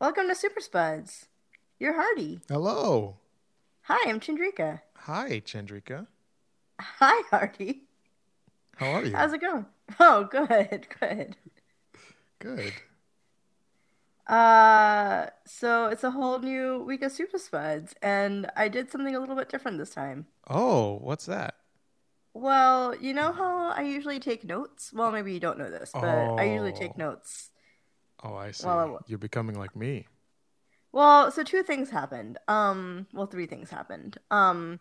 Welcome to Super Spuds. You're Hardy. Hello. Hi, I'm Chandrika. Hi, Chandrika. Hi, Hardy. How are you? How's it going? Oh, good, good. Good. Uh, so it's a whole new week of Super Spuds, and I did something a little bit different this time. Oh, what's that? Well, you know how I usually take notes? Well, maybe you don't know this, but I usually take Oh. notes. Oh, I see. Well, You're becoming like me. Well, so two things happened. Um, well, three things happened. Um,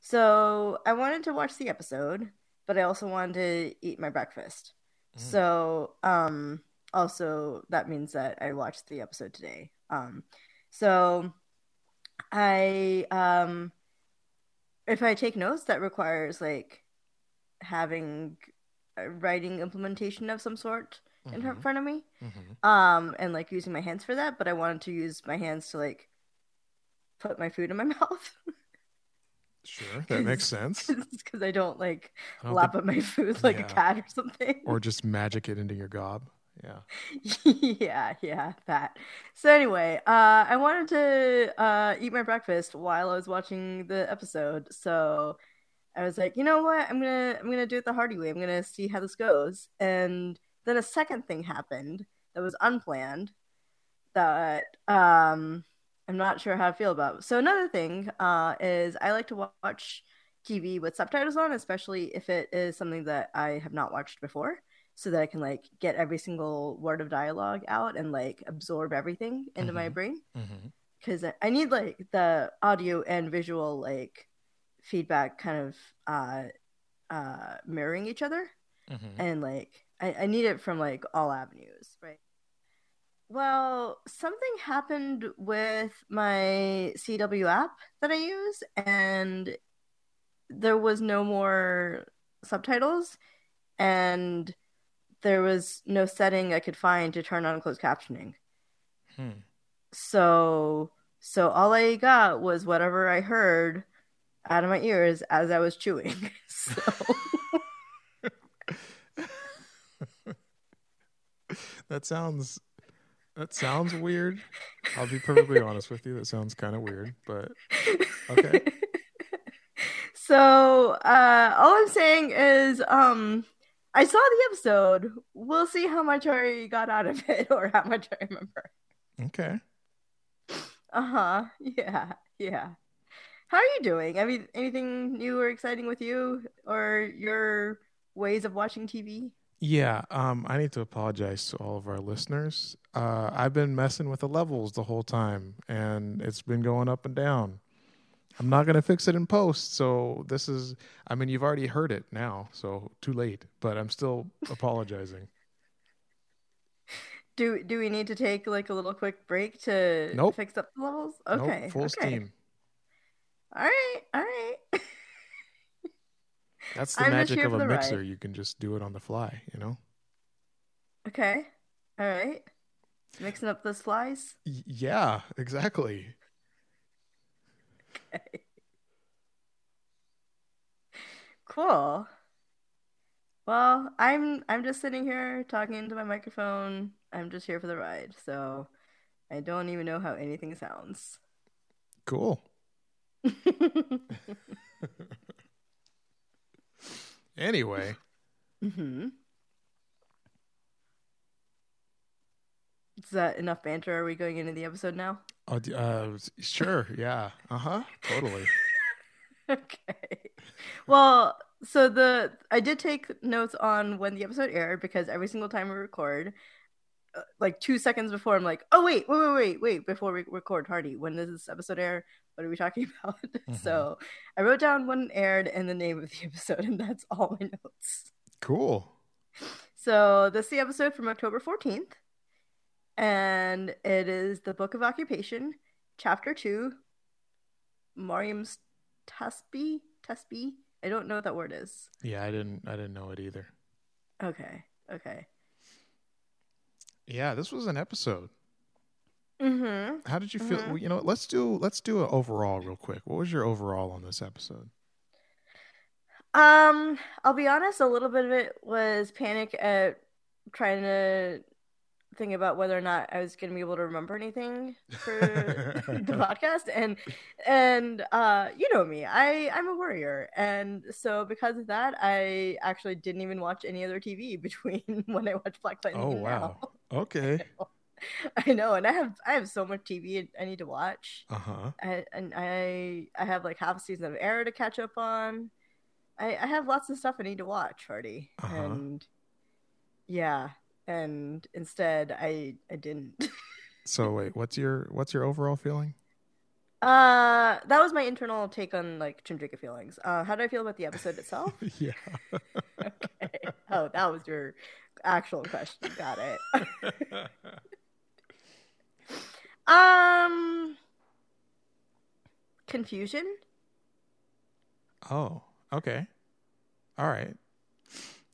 so I wanted to watch the episode, but I also wanted to eat my breakfast. Mm. So, um, also that means that I watched the episode today. Um, so I um, if I take notes, that requires like having a writing implementation of some sort in Mhm. front of me Mhm. um and like using my hands for that but i wanted to use my hands to like put my food in my mouth Sure, that makes sense. because i don't like I don't lap think- up my food like Yeah. a cat or something or just magic it into your gob. Yeah. yeah yeah that so anyway uh i wanted to uh eat my breakfast while i was watching the episode so i was like you know what i'm gonna i'm gonna do it the hardy way i'm gonna see how this goes and then a second thing happened that was unplanned that um i'm not sure how to feel about. So another thing uh is i like to watch tv with subtitles on especially if it is something that i have not watched before so that I can like get every single word of dialogue out and like absorb everything into my Mhm. brain. Because I need like the audio and visual like feedback kind of uh uh mirroring each other hmm and like I, I need it from like all avenues right? Well something happened with my cw app that i use and there was no more subtitles and there was no setting i could find to turn on closed captioning. Hmm. so so all i got was whatever i heard out of my ears as i was chewing. So That sounds that sounds weird. I'll be perfectly honest with you. That sounds kind of weird, but Okay. so uh all i'm saying is um i saw the episode we'll see how much i got out of it or how much i remember okay. uh-huh yeah yeah how are you doing i mean anything new or exciting with you or your ways of watching tv Yeah, um, I need to apologize to all of our listeners. Uh, I've been messing with the levels the whole time, and it's been going up and down. I'm not gonna fix it in post, so this is. I mean, you've already heard it now, so too late. But I'm still apologizing. do do we need to take like a little quick break to Nope. fix up the levels Nope, okay full okay. steam. all right all right That's the I'm magic of a mixer. ride. You can just do it on the fly. You know. okay all right mixing up those flies yeah, exactly. Okay. Cool. Well, I'm I'm just sitting here talking into my microphone. I'm just here for the ride, so I don't even know how anything sounds. Cool. Anyway, hmm Is that enough banter? Are we going into the episode now? uh, uh, sure. Yeah. Uh huh. Totally. okay. Well, so the I did take notes on when the episode aired because every single time we record, Uh, like two seconds before, I'm like, oh wait, wait, wait, wait, wait, before we record, Hardy, when does this episode air? What are we talking about? Mm-hmm. So I wrote down when it aired and the name of the episode, and that's all my notes. Cool. So this is the episode from October 14th, and it is the Book of Occupation, Chapter 2, Mariam's Tusby? Tusby? I don't know what that word is. Yeah, I didn't. I didn't know it either. Okay, okay. Yeah, this was an episode. Mm-hmm. How did you feel? Mhm. well, You know, let's do let's do an overall real quick. What was your overall on this episode? Um, I'll be honest, a little bit of it was panic at trying to think about whether or not I was going to be able to remember anything for the podcast, and and uh, you know me, I I'm a worrier, and so because of that, I actually didn't even watch any other TV between when I watched Black Lightning. Oh and wow. Okay. I know, and I have I have so much TV I need to watch. Uh huh. And I I have like half a season of Arrow to catch up on. I, I have lots of stuff I need to watch, Hardy, Uh-huh. and yeah, and instead I I didn't. So wait, what's your what's your overall feeling? uh, that was my internal take on like Chandrika feelings. Uh, how did I feel about the episode itself? yeah. okay. Oh, that was your actual question. Got it. um, confusion. oh, okay. All right.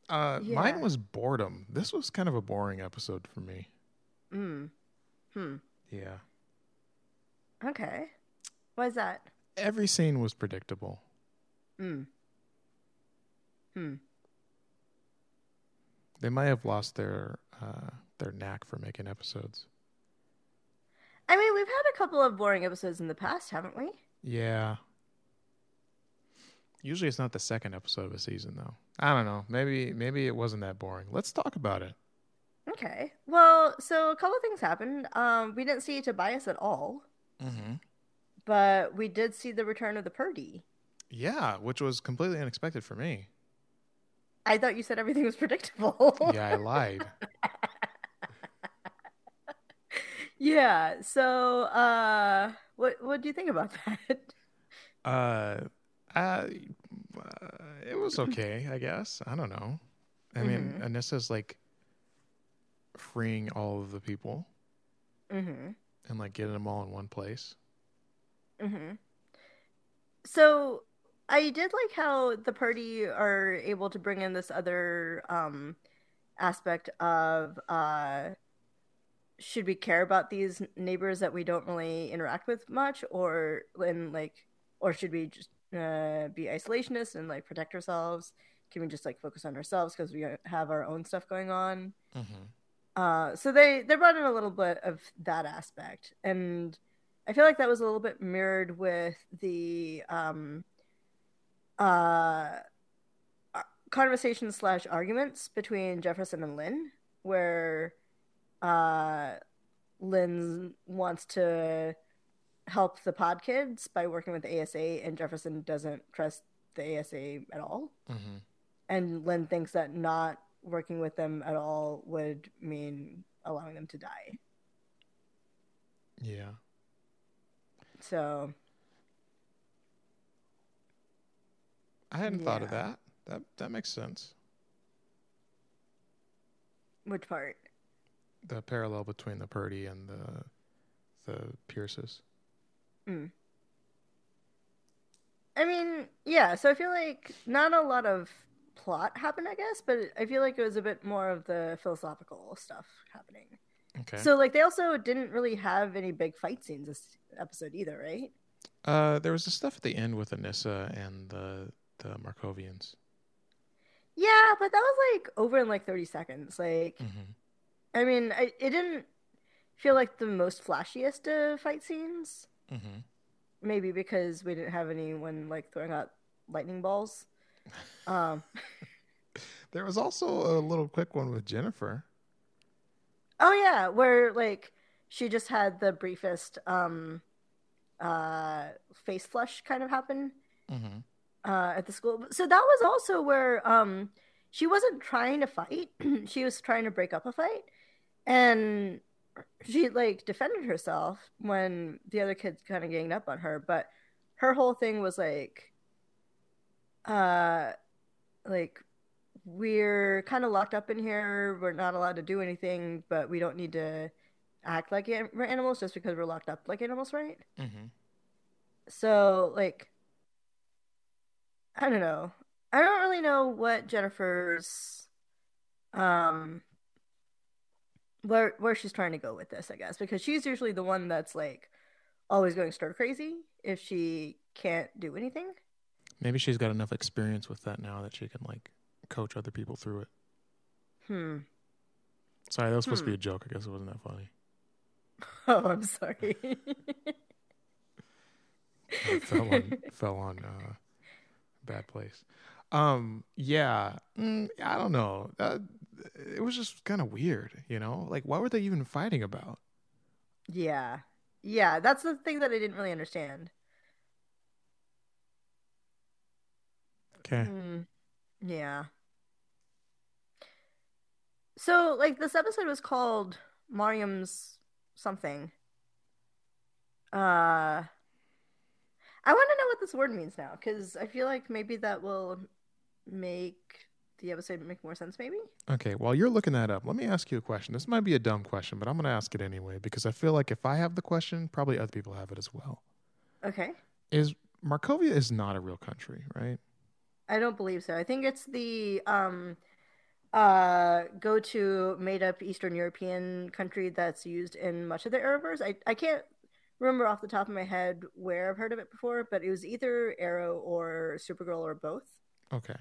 Uh, Yeah. mine was boredom. This was kind of a boring episode for me. Mm. Hmm. Yeah. Okay. Why is that? Every scene was predictable. Hmm. Hmm. They might have lost their uh, their knack for making episodes. I mean, we've had a couple of boring episodes in the past, haven't we? Yeah. Usually it's not the second episode of a season though. I don't know. Maybe maybe it wasn't that boring. Let's talk about it. Okay. Well, so a couple of things happened. Um, we didn't see Tobias at all, Mm-hmm. but we did see the return of the Perdi. Yeah, which was completely unexpected for me. I thought you said everything was predictable. Yeah, I lied. yeah. So, uh, what what do you think about that? Uh, uh, uh, it was okay, I guess. I don't know. I mean, Anissa's like freeing all of the people Mm-hmm. and like getting them all in one place. Mm-hmm. So I did like how the Perdi are able to bring in this other um aspect of uh should we care about these neighbors that we don't really interact with much or in like or should we just uh be isolationists and like protect ourselves? Can we just like focus on ourselves because we have our own stuff going on? Mm-hmm. uh, so they they brought in a little bit of that aspect, and I feel like that was a little bit mirrored with the um, uh, conversation slash arguments between Jefferson and Lynn, where uh, Lynn wants to help the pod kids by working with the ASA, and Jefferson doesn't trust the ASA at all Mm-hmm. and Lynn thinks that not working with them at all would mean allowing them to die. Yeah. So I hadn't thought of that. That that makes sense. which part? The parallel between the Perdi and the the Pierces. I mean, yeah, so I feel like not a lot of plot happened, I guess, but I feel like it was a bit more of the philosophical stuff happening. Okay. So like they also didn't really have any big fight scenes this episode either, right? uh, there was the stuff at the end with Anissa and the the Markovians. Yeah, but that was like over in like 30 seconds. Like Mm-hmm. I mean, I, it didn't feel like the most flashiest of fight scenes. Mm-hmm. maybe because we didn't have anyone like throwing out lightning balls. Um, There was also a little quick one with Jennifer. oh yeah, where like she just had the briefest um, uh, face flush kind of happen Mm-hmm. Uh, at the school. So that was also where um, she wasn't trying to fight; she was trying to break up a fight, and she like defended herself when the other kids kind of ganged up on her. But her whole thing was like, uh, like we're kind of locked up in here. We're not allowed to do anything, but we don't need to act like we're animals just because we're locked up like animals, right? Mm-hmm. So, like, I don't know. I don't really know what Jennifer's, um, where where she's trying to go with this. I guess because she's usually the one that's like always going stir crazy if she can't do anything. Maybe she's got enough experience with that now that she can like coach other people through it. Hmm. Sorry, that was supposed to be Hmm. a joke. I guess it wasn't that funny. Oh, I'm sorry. It fell on fell on uh, bad place. Um, yeah, mm, I don't know. Uh, it was just kind of weird, you know. Like, what were they even fighting about? yeah. Yeah, that's the thing that I didn't really understand. Okay, Hmm. Yeah. So, like, this episode was called Mariam's something. Uh, I want to know what this word means now, because I feel like maybe that will make the episode make more sense, maybe? okay. While you're looking that up, let me ask you a question. This might be a dumb question, but I'm going to ask it anyway because I feel like if I have the question, probably other people have it as well. Okay. Is Markovia is not a real country, right? I don't believe so. I think it's the um uh go to made up Eastern European country that's used in much of the Arrowverse. I I can't remember off the top of my head where I've heard of it before, but it was either Arrow or Supergirl or both. Okay,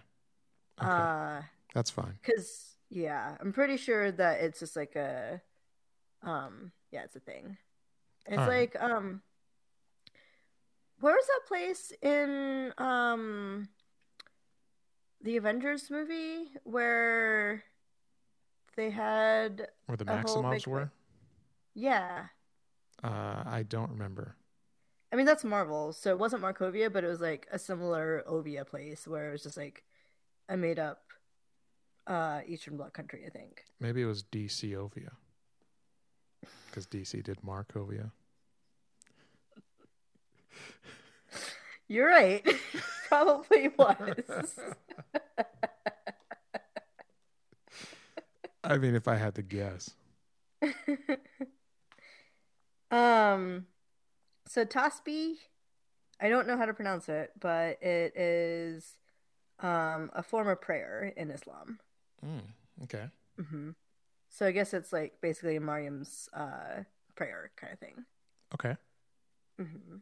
okay, Uh that's fine. cuz yeah, I'm pretty sure that it's just like a um yeah, it's a thing. It's All right. like um where was that place in um the Avengers movie where they had Where the Maximoffs big- were? yeah. Uh, I don't remember. I mean that's Marvel, so it wasn't Markovia, but it was like a similar Ovia place where it was just like a made up uh Eastern Bloc country, I think. Maybe it was DC Ovia. Because DC did Markovia. You're right. Probably was. I mean, if I had to guess. um so Tasbih, I don't know how to pronounce it, but it is um a form of prayer in Islam. Mm, okay. hmm So I guess it's like basically Mariam's uh prayer kind of thing. Okay. Mm-hmm.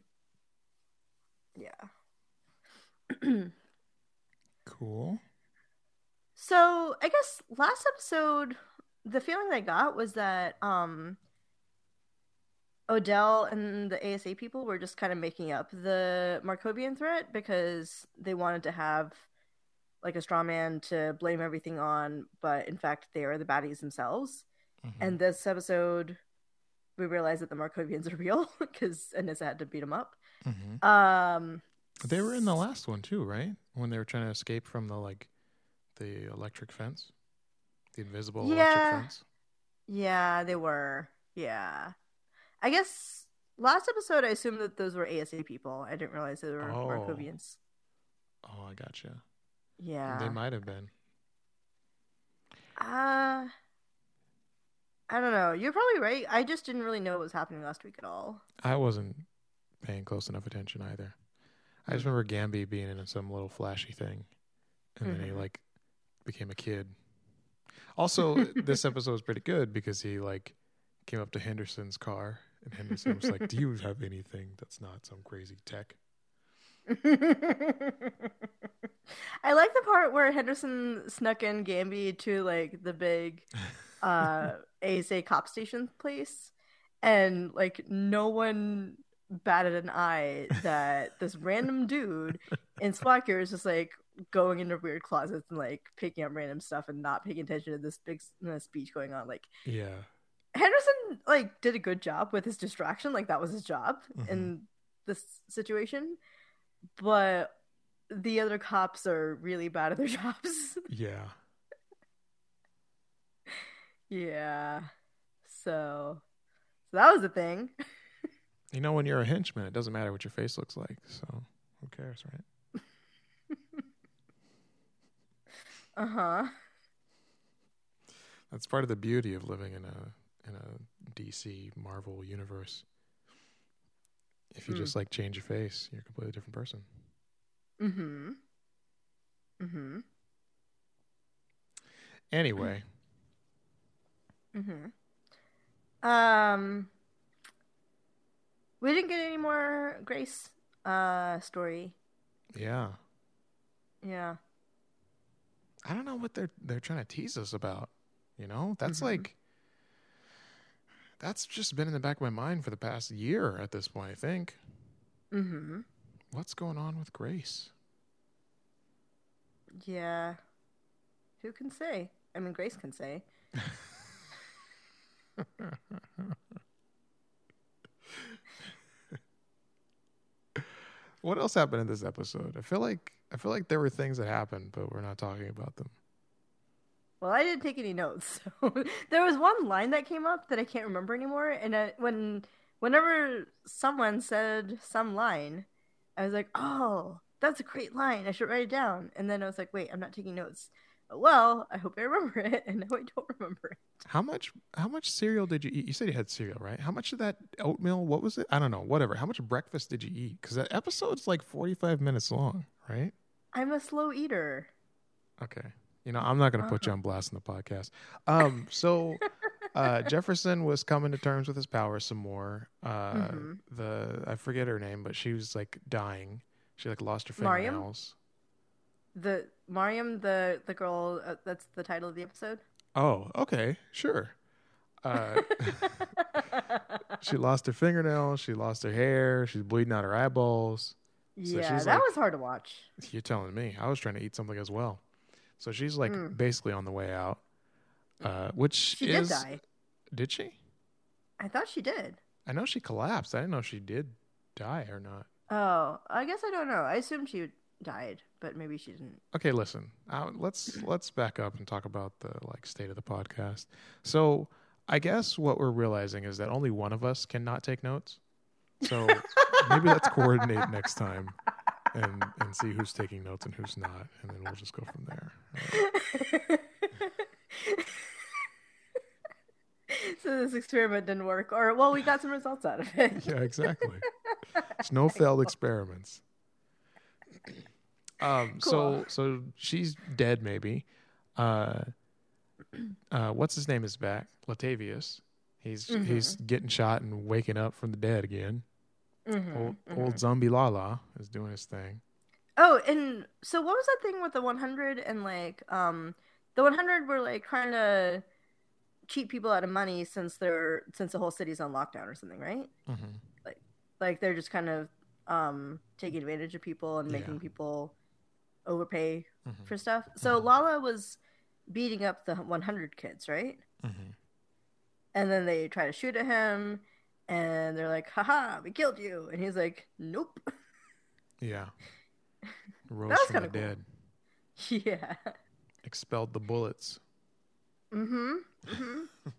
Yeah. Cool. So I guess last episode, the feeling I got was that um Odell and the ASA people were just kind of making up the Markovian threat because they wanted to have like a straw man to blame everything on, but in fact they are the baddies themselves. Mhm. And this episode, we realized that the Markovians are real because Anissa had to beat them up. Mhm. Um, They were in the last one too, right? When they were trying to escape from the like the electric fence, the invisible Yeah. electric fence. Yeah, they were. Yeah. I guess last episode I assumed that those were ASA people. I didn't realize they were Oh. Markovians. Oh, I gotcha. Yeah. They might have been. Uh I don't know. You're probably right. I just didn't really know what was happening last week at all. I wasn't paying close enough attention either. I just remember Gambi being in some little flashy thing, and then he Mhm. like became a kid. Also, this episode was pretty good because he like came up to Henderson's car, and Henderson was like, "Do you have anything that's not some crazy tech?" I like the part where Henderson snuck in Gambi to like the big uh ASA cop station place and like no one batted an eye that this random dude in SWAT gear is just like going into weird closets and like picking up random stuff and not paying attention to this big speech going on like Yeah. Henderson like did a good job with his distraction like that was his job Mhm. in this situation but the other cops are really bad at their jobs Yeah. yeah so so that was a thing You know, when you're a henchman, it doesn't matter what your face looks like. So who cares, right? uh-huh That's part of the beauty of living in a in a DC Marvel universe. If you Hmm. just like change your face, you're a completely different person. mm-hmm mm-hmm Anyway, mm-hmm um we didn't get any more grace uh story yeah. yeah I don't know what they're they're trying to tease us about. You know, that's Mhm. like that's just been in the back of my mind for the past year at this point. I think. Mm-hmm. What's going on with Grace? Yeah. Who can say? I mean, Grace can say. What else happened in this episode? I feel like I feel like there were things that happened, but we're not talking about them. Well, I didn't take any notes. So there was one line that came up that I can't remember anymore, and I, when whenever someone said some line, I was like, "Oh, that's a great line. I should write it down." And then I was like, "Wait, I'm not taking notes." Well, I hope I remember it, and now I don't remember it. How much how much cereal did you eat? You said you had cereal, right? How much of that oatmeal? What was it? I don't know. Whatever. How much breakfast did you eat? Because that episode's like forty five minutes long, right? I'm a slow eater. Okay. You know, I'm not going to put you on blast in the podcast. Um, so uh, Jefferson was coming to terms with his power some more. Uh, Mhm. The I forget her name, but she was like dying. She like lost her Mariam? fingernails. The Mariam, the the girl, uh, that's the title of the episode. Oh, okay, sure. Uh, she lost her fingernails. She lost her hair. She's bleeding out her eyeballs. yeah, that like- was hard to watch. You're telling me. I was trying to eat something as well. So she's like Mm. basically on the way out. Uh, which She is did die. Did she? I thought she did. I know she collapsed. I didn't know she did die or not. Oh, I guess I don't know. I assumed she died, but maybe she didn't. Okay, listen. Uh, let's let's back up and talk about the like state of the podcast. So I guess what we're realizing is that only one of us cannot take notes. So maybe let's coordinate next time and and see who's taking notes and who's not, and then we'll just go from there. Right. so this experiment didn't work, or well, we got some results out of it. Yeah, exactly. There's no failed experiments. Um, so Cool. so she's dead maybe. Uh, uh, what's his name is back? Latavius. He's Mhm. he's getting shot and waking up from the dead again. Mhm, Old mhm. old zombie Lala is doing his thing. Oh, and so what was that thing with the 100 and like um the 100 were like trying to cheat people out of money since they're since the whole city's on lockdown or something, right? hmm Like they're just kind of um taking advantage of people and making Yeah. people overpay hmm for stuff. So Mhm. Lala was beating up the 100 kids, right? hmm And then they try to shoot at him and they're like, "Haha, we killed you." And he's like, "Nope." Yeah. Rose was from the cool. dead, yeah. expelled the bullets. Mm-hmm. hmm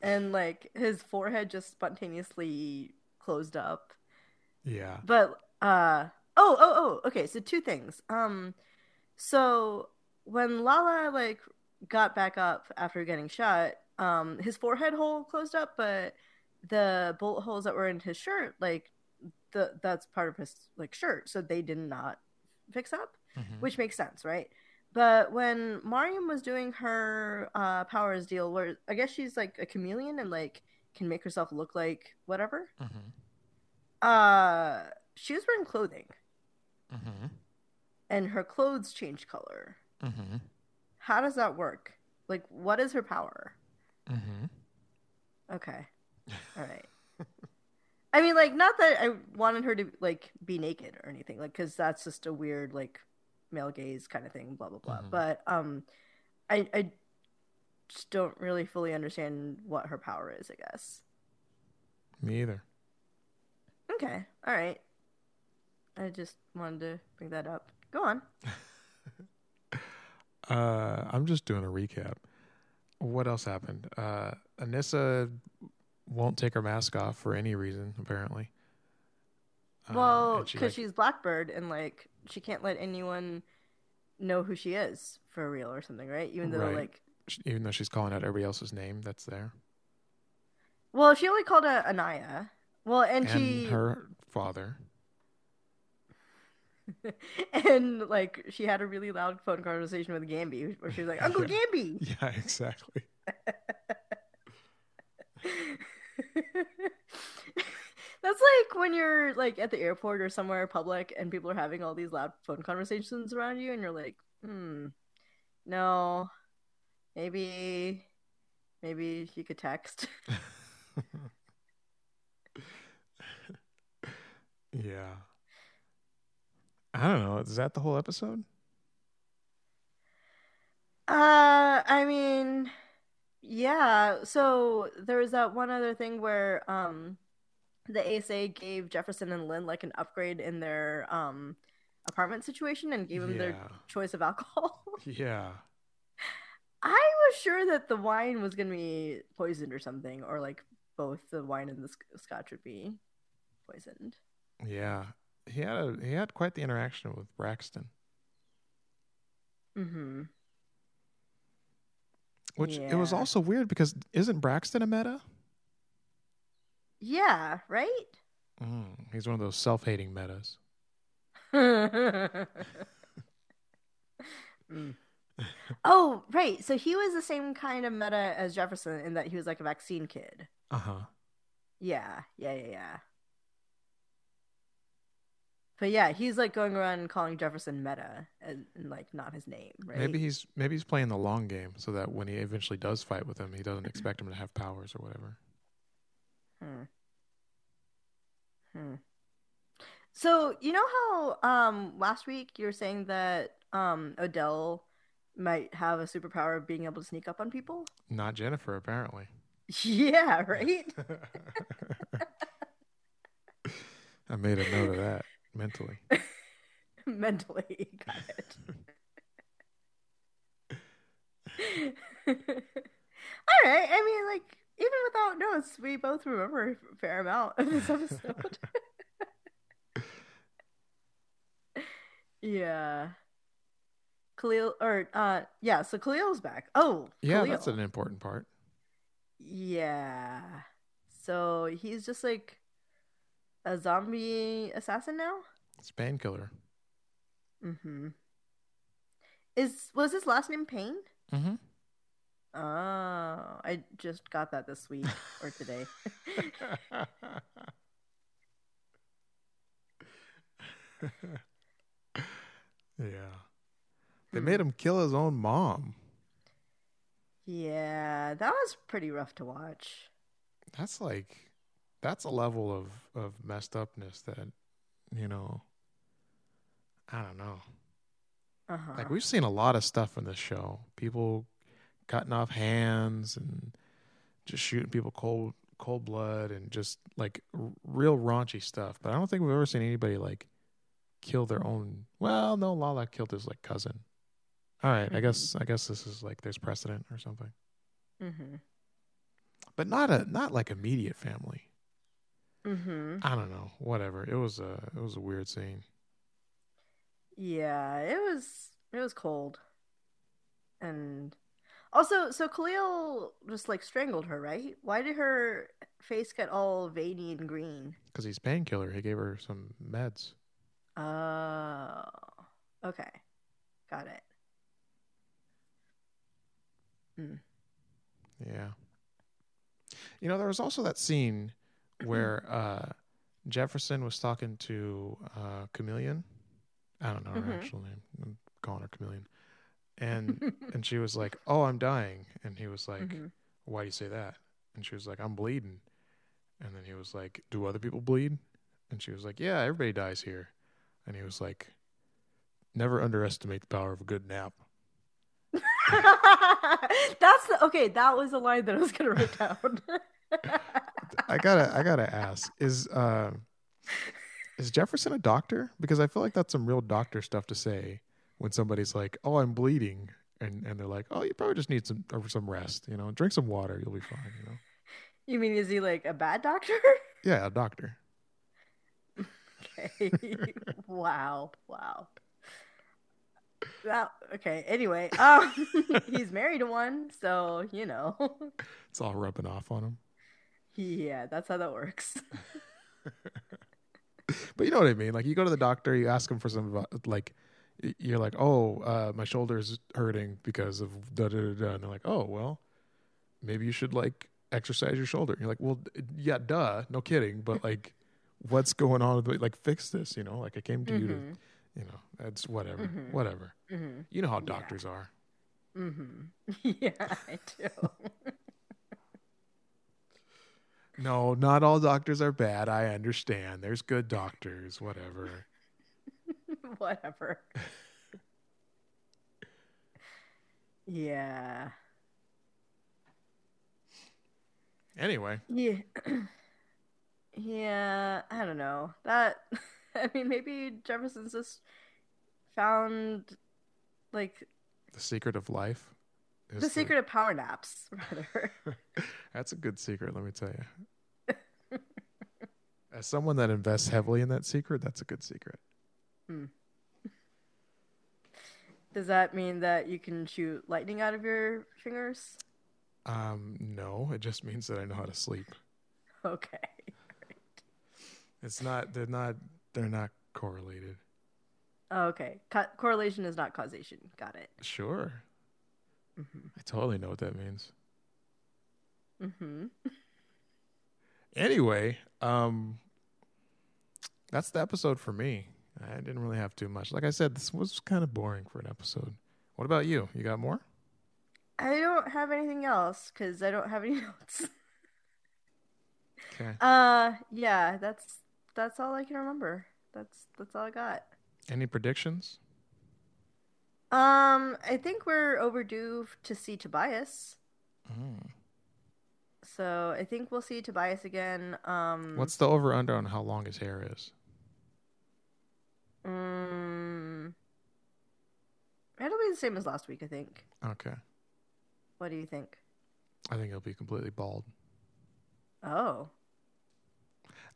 and like his forehead just spontaneously closed up. Yeah. But uh oh oh oh okay, so two things. Um so when Lala like got back up after getting shot, um his forehead hole closed up, but the bullet holes that were in his shirt, like the that's part of his like shirt, so they did not fix up Mhm. which makes sense, right? But when Mariam was doing her uh, powers deal, where I guess she's like a chameleon and like can make herself look like whatever, Mhm. uh, she was wearing clothing, Mhm. and her clothes change color. Mhm. How does that work? Like, what is her power? Mhm. Okay, all right. I mean, like, not that I wanted her to like be naked or anything, like, because that's just a weird like male gaze kind of thing, blah blah blah. Mhm. But um, I I just don't really fully understand what her power is. I guess. Me either. Okay, all right. I just wanted to bring that up. Go on. Uh, I'm just doing a recap. What else happened? Uh, Anissa won't take her mask off for any reason, apparently. Uh, well, and she, because like- she's Blackbird and like she can't let anyone know who she is for real or something, right? Even though Right. like, even though she's calling out everybody else's name that's there, well, she only called Anaya. Well, and, and she her father. and like she had a really loud phone conversation with Gambi where she was like, Uncle Yeah. Gambi. Yeah, exactly. That's like when you're like at the airport or somewhere public and people are having all these loud phone conversations around you and you're like, hmm, no, maybe, maybe you could text. yeah. I don't know. Is that the whole episode? Uh, I mean, yeah. So there was that one other thing where um the ASA gave Jefferson and Lynn like an upgrade in their um apartment situation and gave them their choice of alcohol. Yeah. I was sure that the wine was gonna be poisoned or something, or like both the wine and the scotch would be poisoned. Yeah. He had a he had quite the interaction with Braxton. Mm-hmm. Which it was also weird because isn't Braxton a meta? Yeah, right? Mm, he's one of those self-hating metas. Mm. Oh, right. So he was the same kind of meta as Jefferson in that he was like a vaccine kid. Uh huh. Yeah, yeah, yeah, yeah. But yeah, he's like going around calling Jefferson meta and, and like not his name, right? Maybe he's maybe he's playing the long game so that when he eventually does fight with him, he doesn't expect him to have powers or whatever. Hmm. Hmm. So you know how um last week you were saying that um Odell might have a superpower of being able to sneak up on people? Not Jennifer, apparently. Yeah, right? I made a note of that mentally. Mentally, got it. All right. I mean, like, even without notes, we both remember a fair amount of this episode. yeah. Khalil, or, uh, yeah, so Khalil's back. Oh, Yeah, Khalil. that's an important part. Yeah. So he's just like a zombie assassin now? It's painkiller. Mm-hmm. Is was his last name Payne? Mm-hmm. Oh, I just got that this week or today. yeah. They made him kill his own mom. yeah, that was pretty rough to watch. That's like that's a level of of messed upness that you know I don't know. Uh-huh. Like we've seen a lot of stuff in this show. People cutting off hands and just shooting people cold cold blood and just like r- real raunchy stuff. But I don't think we've ever seen anybody like kill their own. Well, no, Lala killed his like cousin. All right, I guess I guess this is like there's precedent or something, mm-hmm. but not a not like immediate family. Mm-hmm. I don't know. Whatever. It was a it was a weird scene. Yeah, it was it was cold. And also, so Khalil just like strangled her, right? Why did her face get all veiny and green? Because he's painkiller. He gave her some meds. Oh, okay, got it. Hmm. Yeah. You know, there was also that scene where uh, Jefferson was talking to uh, Chameleon. I don't know her Mhm. actual name. I'm calling her Chameleon. And and she was like, "Oh, I'm dying." And he was like, Mhm. "Why do you say that?" And she was like, "I'm bleeding." And then he was like, "Do other people bleed?" And she was like, "Yeah, everybody dies here." And he was like, "Never underestimate the power of a good nap." That's the, okay. That was a line that I was gonna write down. I gotta I gotta ask is uh, is Jefferson a doctor? Because I feel like that's some real doctor stuff to say when somebody's like, "Oh, I'm bleeding," and and they're like, "Oh, you probably just need some or some rest. You know, drink some water, you'll be fine." You know, you mean is he like a bad doctor? yeah, a doctor. Okay. wow. Wow. That okay. Anyway, um, he's married to one, so you know. It's all rubbing off on him. Yeah, that's how that works. But you know what I mean? Like you go to the doctor, you ask him for some like. You're like, oh, uh, my shoulder's hurting because of da da da da. And they're like, oh, well, maybe you should like exercise your shoulder. And you're like, well, yeah, duh, no kidding. But like, what's going on? Like, fix this, you know? Like, I came to you to, Mhm. you know, that's whatever, Mhm. whatever. Mm-hmm. You know how Yeah. doctors are. Mm-hmm. Yeah, I do. No, not all doctors are bad. I understand. There's good doctors, whatever. Whatever. yeah. Anyway, Yeah. yeah, I don't know. That I mean maybe Jefferson's just found like the secret of life is the secret of power naps, rather. That's a good secret, let me tell you. As someone that invests heavily in that secret, that's a good secret. Does that mean that you can shoot lightning out of your fingers? Um, no, it just means that I know how to sleep. Okay. It's not. They're not. They're not correlated. Oh, okay. Co- correlation is not causation. Got it. Sure. Mm-hmm. I totally know what that means. Mm-hmm. Anyway, um, that's the episode for me. I didn't really have too much. Like I said, this was kind of boring for an episode. What about you? You got more? I don't have anything else because I don't have any notes. Okay. Uh, yeah, that's that's all I can remember. That's that's all I got. Any predictions? Um, I think we're overdue to see Tobias. Mm. So I think we'll see Tobias again. Um, What's the over under on how long his hair is? Mm, it'll be the same as last week, I think. Okay. What do you think? I think he'll be completely bald. Oh,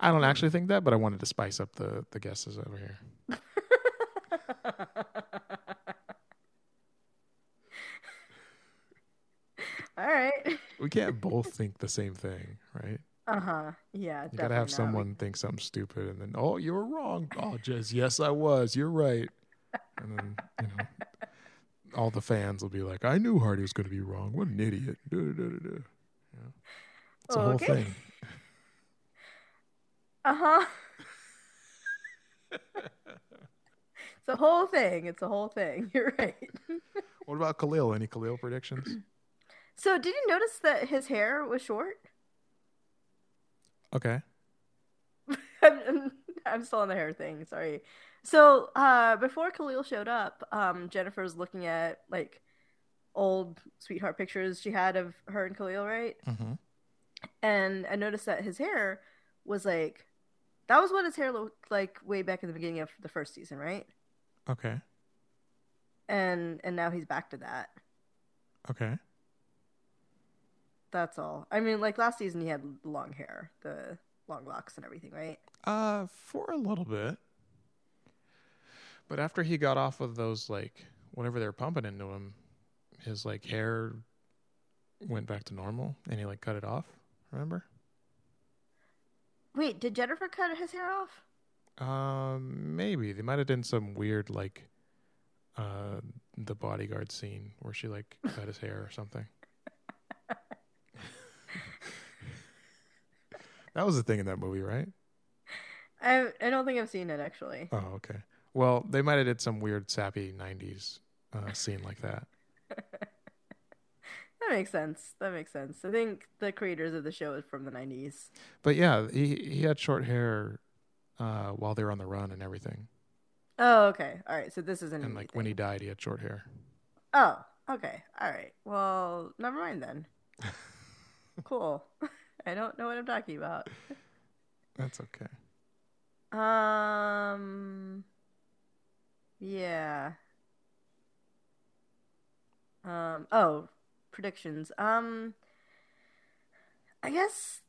I don't actually think that, but I wanted to spice up the, the guesses over here. all right. We can't both think the same thing, right? Uh huh. Yeah. You gotta have someone think something stupid and then, oh, you were wrong. Oh, Jez, yes, I was. You're right. And then, you know, all the fans will be like, I knew Hardy was going to be wrong. What an idiot. Da. Yeah. It's a whole thing. Uh huh. it's a whole thing. It's a whole thing. You're right. What about Khalil? Any Khalil predictions? So, did you notice that his hair was short? Okay. I'm, I'm still on the hair thing. Sorry. So, uh, before Khalil showed up, um, Jennifer was looking at like old sweetheart pictures she had of her and Khalil, right? Mm-hmm. And I noticed that his hair was like that was what his hair looked like way back in the beginning of the first season, right? Okay. And and now he's back to that. Okay. That's all. I mean, like last season he had long hair, the long locks and everything, right? Uh, for a little bit. But after he got off of those, like, whatever they were pumping into him, his, like, hair went back to normal and he, like, cut it off. Remember? Wait, did Jennifer cut his hair off? Um, maybe. They might have done some weird, like, uh, the bodyguard scene where she, like, cut his hair or something. that was the thing in that movie, right? I I don't think I've seen it actually. Oh, okay. Well, they might have did some weird sappy '90s uh, scene like that. That makes sense. That makes sense. I think the creators of the show is from the 90s. But yeah, he he had short hair uh, while they were on the run and everything. Oh, okay. All right. So this isn't. And like when he died, he had short hair. Oh, okay. All right. Well, never mind then. cool. I don't know what I'm talking about. That's okay. Um. Yeah. Um. Oh, predictions. Um. I guess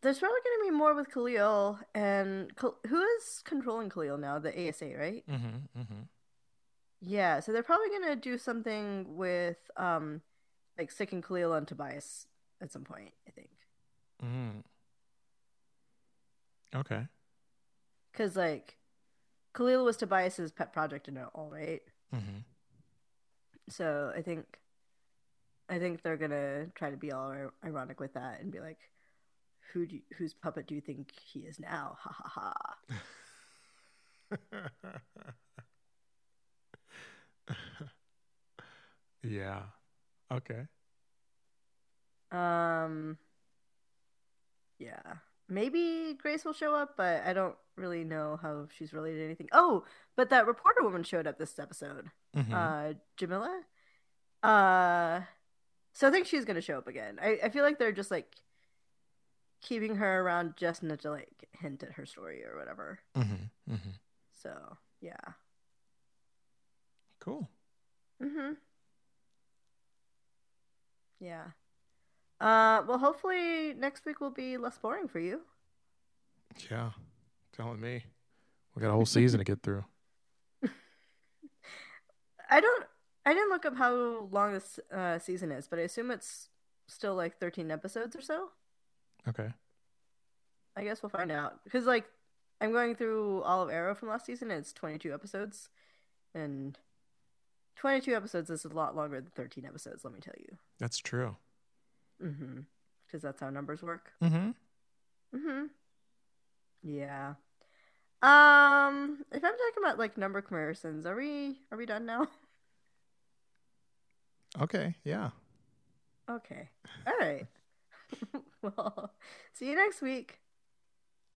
there's probably going to be more with Khalil and Khal- who is controlling Khalil now? The ASA, right? Mm-hmm. Mm-hmm. Yeah. So they're probably going to do something with um, like sticking Khalil on Tobias at some point. I think Mm. Okay. because like Khalil was Tobias's pet project and all, right? Mm-hmm. So I think, I think they're gonna try to be all ironic with that and be like, "Who do you, whose puppet do you think he is now?" Ha ha ha. yeah. Okay. Um. Yeah. Maybe Grace will show up, but I don't really know how she's related to anything. Oh, but that reporter woman showed up this episode. Mhm. Uh Jamila. Uh so I think she's gonna show up again. I, I feel like they're just like keeping her around just enough to like hint at her story or whatever. Mhm. Mhm. So yeah. Cool. Mm-hmm. Yeah. Uh well hopefully next week will be less boring for you. Yeah. Telling me. We got a whole season to get through. I don't I didn't look up how long this uh, season is, but I assume it's still like 13 episodes or so. Okay. I guess we'll find out because like I'm going through all of Arrow from last season. It's 22 episodes, and 22 episodes is a lot longer than 13 episodes. Let me tell you. That's true. Mm-hmm. Because that's how numbers work. Mm-hmm. Mm-hmm. Yeah. Um, if I'm talking about like number comparisons, are we are we done now? Okay. Yeah. Okay. All right. well, see you next week.